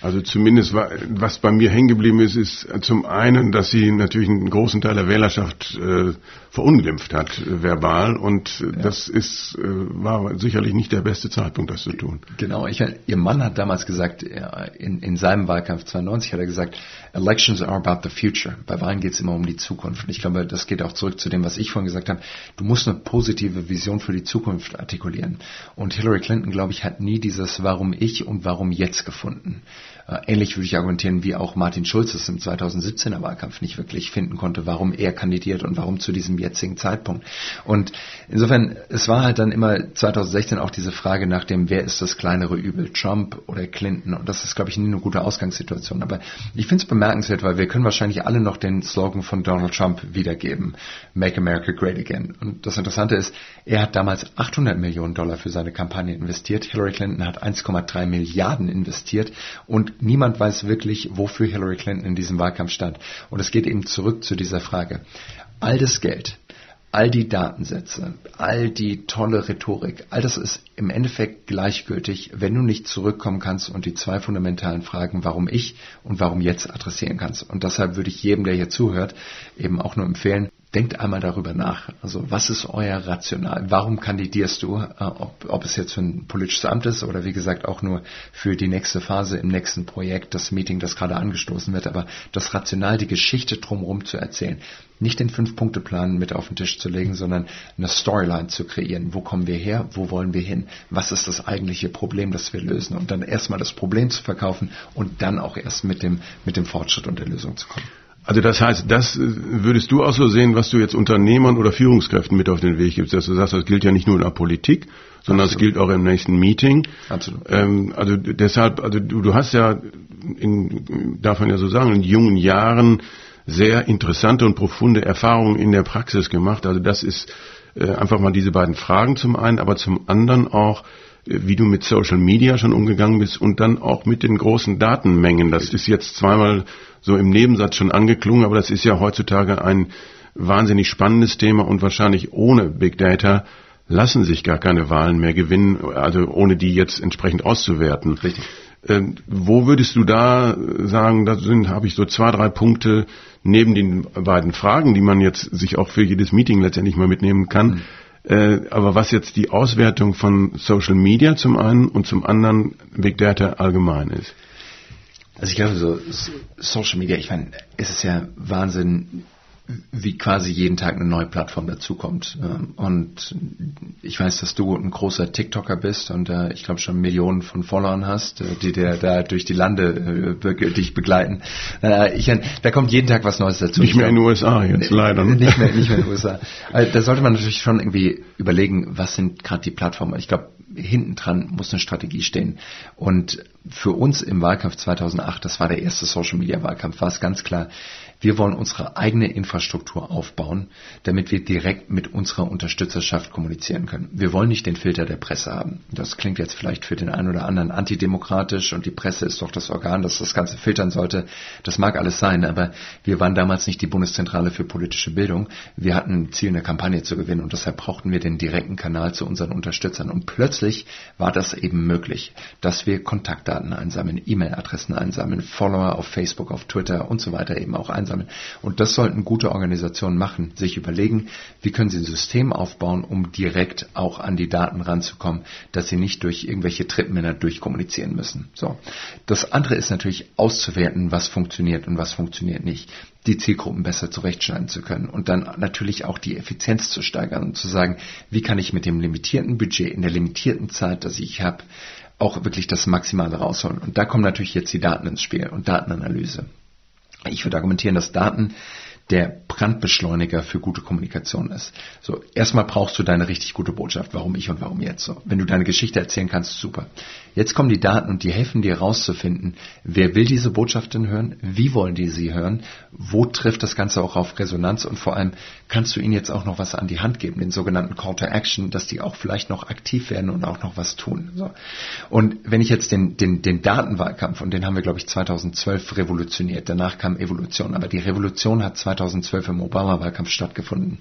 Also zumindest was bei mir hängen geblieben ist, ist zum einen, dass sie natürlich einen großen Teil der Wählerschaft äh, verunglimpft hat, äh, verbal. Und äh, ja. das ist, äh, war sicherlich nicht der beste Zeitpunkt, das zu tun. Genau. Ich, ihr Mann hat damals gesagt, in, in seinem Wahlkampf 92 hat er gesagt, Elections are about the future. Bei Wahlen geht es immer um die Zukunft. Und ich glaube, das geht auch zurück zu dem, was ich vorhin gesagt habe. Du musst eine positive Vision für die Zukunft artikulieren. Und Hillary Clinton, glaube ich, hat nie dieses Warum ich und Warum jetzt gefunden. Äh, ähnlich würde ich argumentieren, wie auch Martin Schulz es im 2017er Wahlkampf nicht wirklich finden konnte, warum er kandidiert und warum zu diesem jetzigen Zeitpunkt. Und insofern, es war halt dann immer 2016 auch diese Frage nach dem, wer ist das kleinere Übel, Trump oder Clinton? Und das ist, glaube ich, nie eine gute Ausgangssituation. Aber ich finde es bemerkenswert, weil wir können wahrscheinlich alle noch den Slogan von Donald Trump wiedergeben, Make America Great Again. Und das Interessante ist, er hat damals 800 Millionen Dollar für seine Kampagne investiert. Hillary Clinton hat 1,3 Milliarden investiert und niemand weiß wirklich, wofür Hillary Clinton in diesem Wahlkampf stand. Und es geht eben zurück zu dieser Frage. All das Geld, all die Datensätze, all die tolle Rhetorik, all das ist im Endeffekt gleichgültig, wenn du nicht zurückkommen kannst und die zwei fundamentalen Fragen, warum ich und warum jetzt adressieren kannst. Und deshalb würde ich jedem, der hier zuhört, eben auch nur empfehlen, denkt einmal darüber nach. Also was ist euer Rational? Warum kandidierst du, äh, ob, ob es jetzt für ein politisches Amt ist oder wie gesagt auch nur für die nächste Phase im nächsten Projekt, das Meeting, das gerade angestoßen wird, aber das Rational, die Geschichte drumherum zu erzählen. Nicht den Fünf-Punkte-Plan mit auf den Tisch zu legen, sondern eine Storyline zu kreieren. Wo kommen wir her? Wo wollen wir hin? Was ist das eigentliche Problem, das wir lösen? Und dann erstmal das Problem zu verkaufen und dann auch erst mit dem, mit dem Fortschritt und der Lösung zu kommen. Also das heißt, das äh, würdest du auch so sehen, was du jetzt Unternehmern oder Führungskräften mit auf den Weg gibst, dass du sagst, das gilt ja nicht nur in der Politik, sondern es gilt auch im nächsten Meeting. Absolut. Ähm, also deshalb, also du, du hast ja, in, darf man ja so sagen, in jungen Jahren sehr interessante und profunde Erfahrungen in der Praxis gemacht. Also das ist äh, einfach mal diese beiden Fragen zum einen, aber zum anderen auch, äh, wie du mit Social Media schon umgegangen bist und dann auch mit den großen Datenmengen. Das ist jetzt zweimal so im Nebensatz schon angeklungen, aber das ist ja heutzutage ein wahnsinnig spannendes Thema und wahrscheinlich ohne Big Data lassen sich gar keine Wahlen mehr gewinnen, also ohne die jetzt entsprechend auszuwerten. Richtig. Ähm, wo würdest du da sagen, da sind, habe ich so zwei, drei Punkte neben den beiden Fragen, die man jetzt sich auch für jedes Meeting letztendlich mal mitnehmen kann. Mhm. Äh, aber was jetzt die Auswertung von Social Media zum einen und zum anderen Big Data allgemein ist. Also ich glaube, so Social Media, ich meine, es ist ja Wahnsinn, wie quasi jeden Tag eine neue Plattform dazukommt. Und ich weiß, dass du ein großer TikToker bist und äh, ich glaube schon Millionen von Followern hast, äh, die dir da durch die Lande äh, dich begleiten. Ich, da kommt jeden Tag was Neues dazu. Nicht mehr in den USA jetzt, leider. Ne? Nicht mehr, nicht mehr in den USA. Da sollte man natürlich schon irgendwie überlegen, was sind gerade die Plattformen. Ich glaube, hinten dran muss eine Strategie stehen. Und für uns im Wahlkampf 2008, das war der erste Social Media Wahlkampf, war es ganz klar, wir wollen unsere eigene Infrastruktur aufbauen, damit wir direkt mit unserer Unterstützerschaft kommunizieren können. Wir wollen nicht den Filter der Presse haben. Das klingt jetzt vielleicht für den einen oder anderen antidemokratisch und die Presse ist doch das Organ, das das Ganze filtern sollte. Das mag alles sein, aber wir waren damals nicht die Bundeszentrale für politische Bildung. Wir hatten ein Ziel, eine Kampagne zu gewinnen und deshalb brauchten wir den direkten Kanal zu unseren Unterstützern. Und plötzlich war das eben möglich, dass wir Kontaktdaten einsammeln, E-Mail-Adressen einsammeln, Follower auf Facebook, auf Twitter und so weiter eben auch einsammeln einsammeln. Und das sollten gute Organisationen machen, sich überlegen, wie können sie ein System aufbauen, um direkt auch an die Daten ranzukommen, dass sie nicht durch irgendwelche Trittmänner durchkommunizieren müssen. So. Das andere ist natürlich auszuwerten, was funktioniert und was funktioniert nicht die Zielgruppen besser zurechtschneiden zu können und dann natürlich auch die Effizienz zu steigern und zu sagen, wie kann ich mit dem limitierten Budget in der limitierten Zeit, das ich habe, auch wirklich das Maximale rausholen. Und da kommen natürlich jetzt die Daten ins Spiel und Datenanalyse. Ich würde argumentieren, dass Daten der Brandbeschleuniger für gute Kommunikation ist. So, erstmal brauchst du deine richtig gute Botschaft. Warum ich und warum jetzt? So, wenn du deine Geschichte erzählen kannst, super. Jetzt kommen die Daten und die helfen dir herauszufinden, wer will diese Botschaft denn hören? Wie wollen die sie hören? Wo trifft das Ganze auch auf Resonanz? Und vor allem kannst du ihnen jetzt auch noch was an die Hand geben, den sogenannten Call to Action, dass die auch vielleicht noch aktiv werden und auch noch was tun. So. Und wenn ich jetzt den, den, den Datenwahlkampf, und den haben wir, glaube ich, 2012 revolutioniert, danach kam Evolution, aber die Revolution hat 2012 2012 im Obama-Wahlkampf stattgefunden.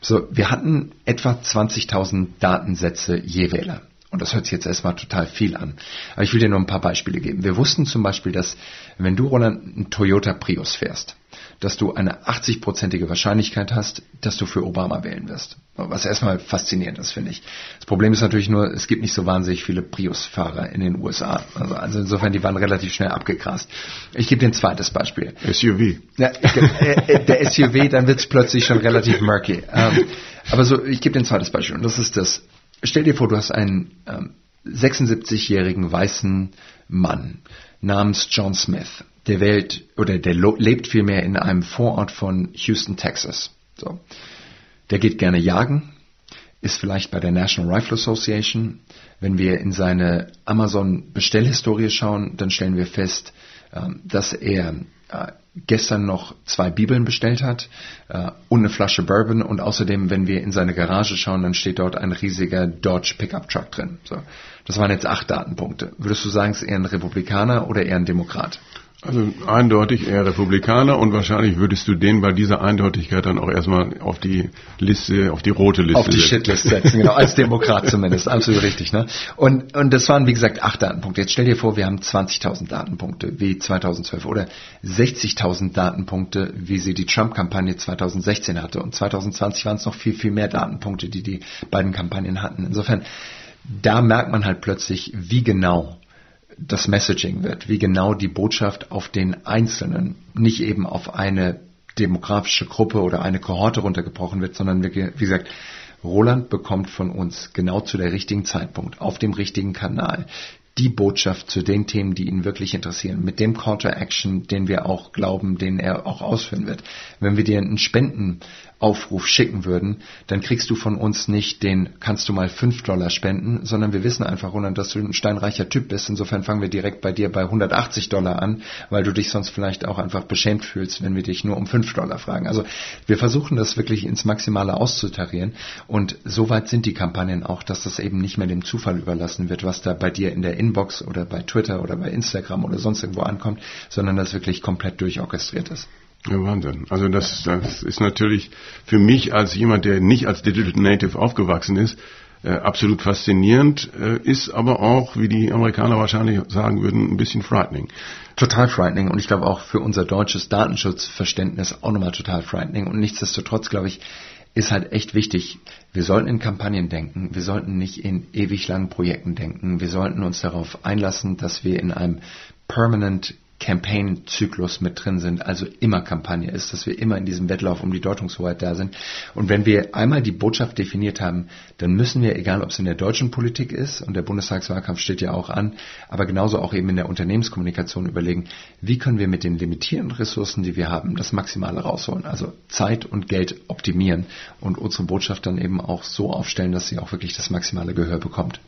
So, wir hatten etwa 20.000 Datensätze je Wähler. Und das hört sich jetzt erstmal total viel an. Aber ich will dir nur ein paar Beispiele geben. Wir wussten zum Beispiel, dass wenn du, Roland, einen Toyota Prius fährst, dass du eine 80-prozentige Wahrscheinlichkeit hast, dass du für Obama wählen wirst. Was erstmal faszinierend ist, finde ich. Das Problem ist natürlich nur, es gibt nicht so wahnsinnig viele Prius-Fahrer in den USA. Also, also, insofern, die waren relativ schnell abgegrast. Ich gebe dir ein zweites Beispiel. SUV. Ja, äh, äh, der SUV, dann wird es plötzlich schon relativ murky. Ähm, aber so, ich gebe dir ein zweites Beispiel und das ist das. Stell dir vor, du hast einen ähm, 76-jährigen weißen Mann namens John Smith der Welt oder der lebt vielmehr in einem Vorort von Houston, Texas. So. Der geht gerne jagen, ist vielleicht bei der National Rifle Association. Wenn wir in seine Amazon-Bestellhistorie schauen, dann stellen wir fest, dass er äh, gestern noch zwei Bibeln bestellt hat äh, und eine Flasche Bourbon und außerdem, wenn wir in seine Garage schauen, dann steht dort ein riesiger Dodge Pickup Truck drin. So. Das waren jetzt acht Datenpunkte. Würdest du sagen, es ist eher ein Republikaner oder eher ein Demokrat? Also eindeutig eher Republikaner und wahrscheinlich würdest du den bei dieser Eindeutigkeit dann auch erstmal auf die Liste, auf die rote Liste Auf die Shitlist setzen, genau, als Demokrat zumindest, absolut richtig. Ne? Und, und das waren, wie gesagt, acht Datenpunkte. Jetzt stell dir vor, wir haben 20.000 Datenpunkte wie 2012 oder 60.000 Datenpunkte, wie sie die Trump-Kampagne 2016 hatte. Und 2020 waren es noch viel, viel mehr Datenpunkte, die die beiden Kampagnen hatten. Insofern, da merkt man halt plötzlich, wie genau das Messaging wird, wie genau die Botschaft auf den Einzelnen, nicht eben auf eine demografische Gruppe oder eine Kohorte runtergebrochen wird, sondern wie gesagt, Roland bekommt von uns genau zu der richtigen Zeitpunkt, auf dem richtigen Kanal, die Botschaft zu den Themen, die ihn wirklich interessieren, mit dem Call to Action, den wir auch glauben, den er auch ausführen wird. Wenn wir dir einen Spenden Aufruf schicken würden, dann kriegst du von uns nicht den, kannst du mal fünf Dollar spenden, sondern wir wissen einfach, Roland, dass du ein steinreicher Typ bist. Insofern fangen wir direkt bei dir bei 180 Dollar an, weil du dich sonst vielleicht auch einfach beschämt fühlst, wenn wir dich nur um fünf Dollar fragen. Also wir versuchen das wirklich ins Maximale auszutarieren und soweit sind die Kampagnen auch, dass das eben nicht mehr dem Zufall überlassen wird, was da bei dir in der Inbox oder bei Twitter oder bei Instagram oder sonst irgendwo ankommt, sondern das wirklich komplett durchorchestriert ist. Ja, Wahnsinn. Also das, das ist natürlich für mich als jemand, der nicht als Digital Native aufgewachsen ist, äh, absolut faszinierend, äh, ist aber auch, wie die Amerikaner wahrscheinlich sagen würden, ein bisschen frightening. Total frightening und ich glaube auch für unser deutsches Datenschutzverständnis auch nochmal total frightening und nichtsdestotrotz glaube ich, ist halt echt wichtig. Wir sollten in Kampagnen denken, wir sollten nicht in ewig langen Projekten denken, wir sollten uns darauf einlassen, dass wir in einem permanent Campaign-Zyklus mit drin sind, also immer Kampagne ist, dass wir immer in diesem Wettlauf um die Deutungshoheit da sind. Und wenn wir einmal die Botschaft definiert haben, dann müssen wir, egal ob es in der deutschen Politik ist, und der Bundestagswahlkampf steht ja auch an, aber genauso auch eben in der Unternehmenskommunikation überlegen, wie können wir mit den limitierenden Ressourcen, die wir haben, das Maximale rausholen, also Zeit und Geld optimieren und unsere Botschaft dann eben auch so aufstellen, dass sie auch wirklich das maximale Gehör bekommt.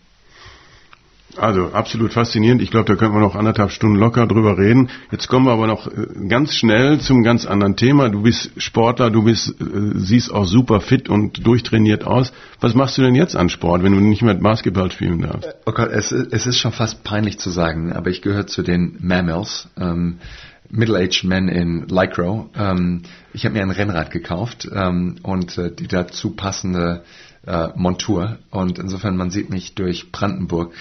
Also absolut faszinierend. Ich glaube, da können wir noch anderthalb Stunden locker drüber reden. Jetzt kommen wir aber noch äh, ganz schnell zum ganz anderen Thema. Du bist Sportler, du bist, äh, siehst auch super fit und durchtrainiert aus. Was machst du denn jetzt an Sport, wenn du nicht mehr Basketball spielen darfst? Oh Gott, es, es ist schon fast peinlich zu sagen, aber ich gehöre zu den Mammals. Ähm, Middle-aged Men in Lycra. Ähm, ich habe mir ein Rennrad gekauft ähm, und äh, die dazu passende äh, Montur. Und insofern, man sieht mich durch Brandenburg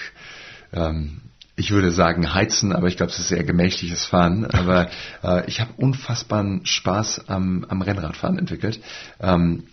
ähm, ich würde sagen heizen, aber ich glaube, es ist eher gemächliches Fahren. Aber äh, ich habe unfassbaren Spaß am, am Rennradfahren entwickelt. Ähm,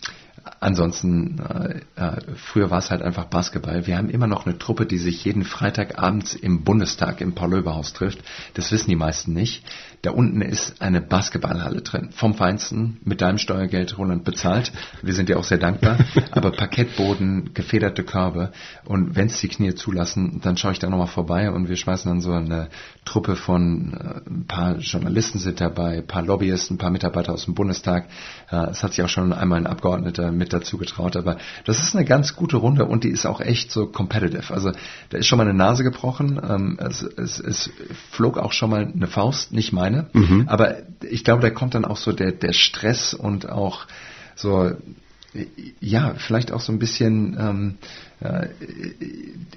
ansonsten, äh, äh, früher war es halt einfach Basketball. Wir haben immer noch eine Truppe, die sich jeden Freitagabend im Bundestag im Paul-Löber-Haus trifft. Das wissen die meisten nicht. Da unten ist eine Basketballhalle drin. Vom Feinsten, mit deinem Steuergeld, Roland, bezahlt. Wir sind dir auch sehr dankbar. Aber Parkettboden, gefederte Körbe. Und wenn es die Knie zulassen, dann schaue ich da nochmal vorbei und wir schmeißen dann so eine Truppe von äh, ein paar Journalisten sind dabei, ein paar Lobbyisten, ein paar Mitarbeiter aus dem Bundestag. Äh, es hat sich auch schon einmal ein Abgeordneter mit dazu getraut. Aber das ist eine ganz gute Runde und die ist auch echt so competitive. Also da ist schon mal eine Nase gebrochen. Ähm, es, es, es flog auch schon mal eine Faust, nicht meine. Mhm. Aber ich glaube, da kommt dann auch so der, der Stress und auch so ja, vielleicht auch so ein bisschen, ähm, äh,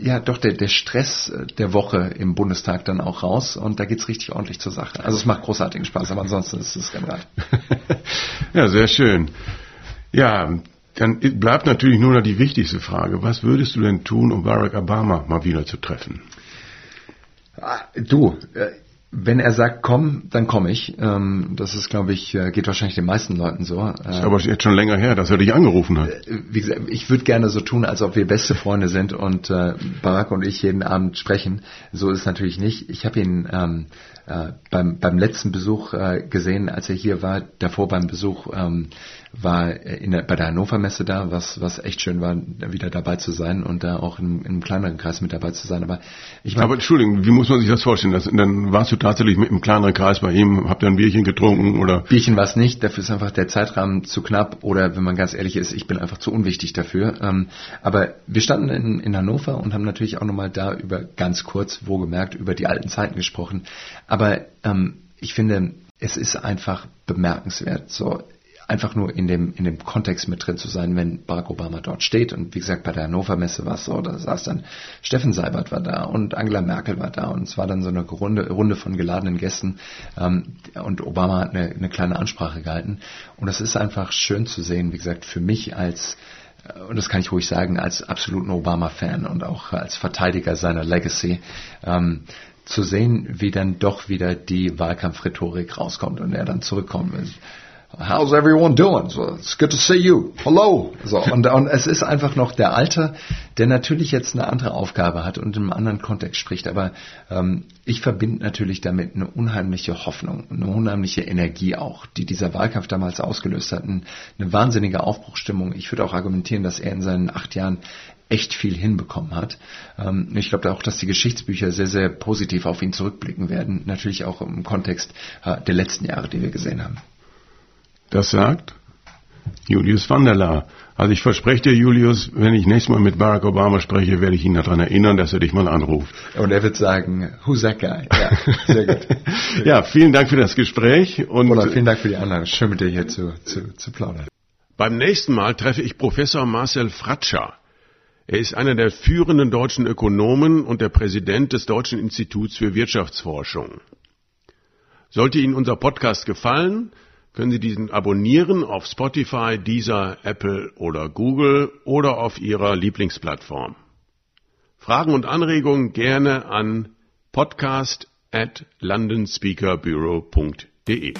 ja, doch der, der Stress der Woche im Bundestag dann auch raus und da geht's richtig ordentlich zur Sache. Also es macht großartigen Spaß, aber ansonsten ist es Rennrad. ja, sehr schön. Ja, dann bleibt natürlich nur noch die wichtigste Frage. Was würdest du denn tun, um Barack Obama mal wieder zu treffen? Ah, du, äh, wenn er sagt, komm, dann komme ich. Ähm, das ist, glaube ich, äh, geht wahrscheinlich den meisten Leuten so. Ist aber jetzt schon länger her, dass er dich angerufen hat. Äh, wie gesagt, ich würde gerne so tun, als ob wir beste Freunde sind und äh, Barack und ich jeden Abend sprechen. So ist es natürlich nicht. Ich habe ihn ähm, äh, beim, beim letzten Besuch äh, gesehen, als er hier war, davor beim Besuch ähm, war in der, bei der Hannover Messe da, was, was echt schön war, wieder dabei zu sein und da auch in, in einem kleineren Kreis mit dabei zu sein. Aber ich mein, Aber Entschuldigung, wie muss man sich das vorstellen? Das, dann warst du tatsächlich mit einem kleineren Kreis bei ihm, habt ihr ein Bierchen getrunken oder? Bierchen war es nicht, dafür ist einfach der Zeitrahmen zu knapp oder wenn man ganz ehrlich ist, ich bin einfach zu unwichtig dafür. Ähm, aber wir standen in, in Hannover und haben natürlich auch nochmal da über ganz kurz, wohlgemerkt, über die alten Zeiten gesprochen. Aber ähm, ich finde, es ist einfach bemerkenswert. So, einfach nur in dem, in dem Kontext mit drin zu sein, wenn Barack Obama dort steht. Und wie gesagt, bei der Hannover Messe war es so, da saß dann Steffen Seibert war da und Angela Merkel war da und es war dann so eine Runde, Runde von geladenen Gästen ähm, und Obama hat eine, eine kleine Ansprache gehalten. Und es ist einfach schön zu sehen, wie gesagt, für mich als äh, und das kann ich ruhig sagen, als absoluten Obama-Fan und auch als Verteidiger seiner Legacy, ähm, zu sehen, wie dann doch wieder die Wahlkampfrhetorik rauskommt und er dann zurückkommt. How's everyone doing? So, it's good to see you. Hello. So, und, und es ist einfach noch der Alte, der natürlich jetzt eine andere Aufgabe hat und in einem anderen Kontext spricht. Aber ähm, ich verbinde natürlich damit eine unheimliche Hoffnung, eine unheimliche Energie auch, die dieser Wahlkampf damals ausgelöst hat. Eine wahnsinnige Aufbruchstimmung. Ich würde auch argumentieren, dass er in seinen acht Jahren echt viel hinbekommen hat. Ähm, ich glaube auch, dass die Geschichtsbücher sehr, sehr positiv auf ihn zurückblicken werden. Natürlich auch im Kontext äh, der letzten Jahre, die wir gesehen haben. Das sagt Julius Vanderla. Also ich verspreche dir, Julius, wenn ich nächstes Mal mit Barack Obama spreche, werde ich ihn daran erinnern, dass er dich mal anruft. Und er wird sagen, who's that guy? Ja, sehr gut. ja, vielen Dank für das Gespräch. Und Oder vielen Dank für die Anlage. Schön mit dir hier zu, zu, zu plaudern. Beim nächsten Mal treffe ich Professor Marcel Fratscher. Er ist einer der führenden deutschen Ökonomen und der Präsident des Deutschen Instituts für Wirtschaftsforschung. Sollte Ihnen unser Podcast gefallen, können Sie diesen abonnieren auf Spotify, Deezer, Apple oder Google oder auf Ihrer Lieblingsplattform. Fragen und Anregungen gerne an podcast at londonspeakerbureau.de.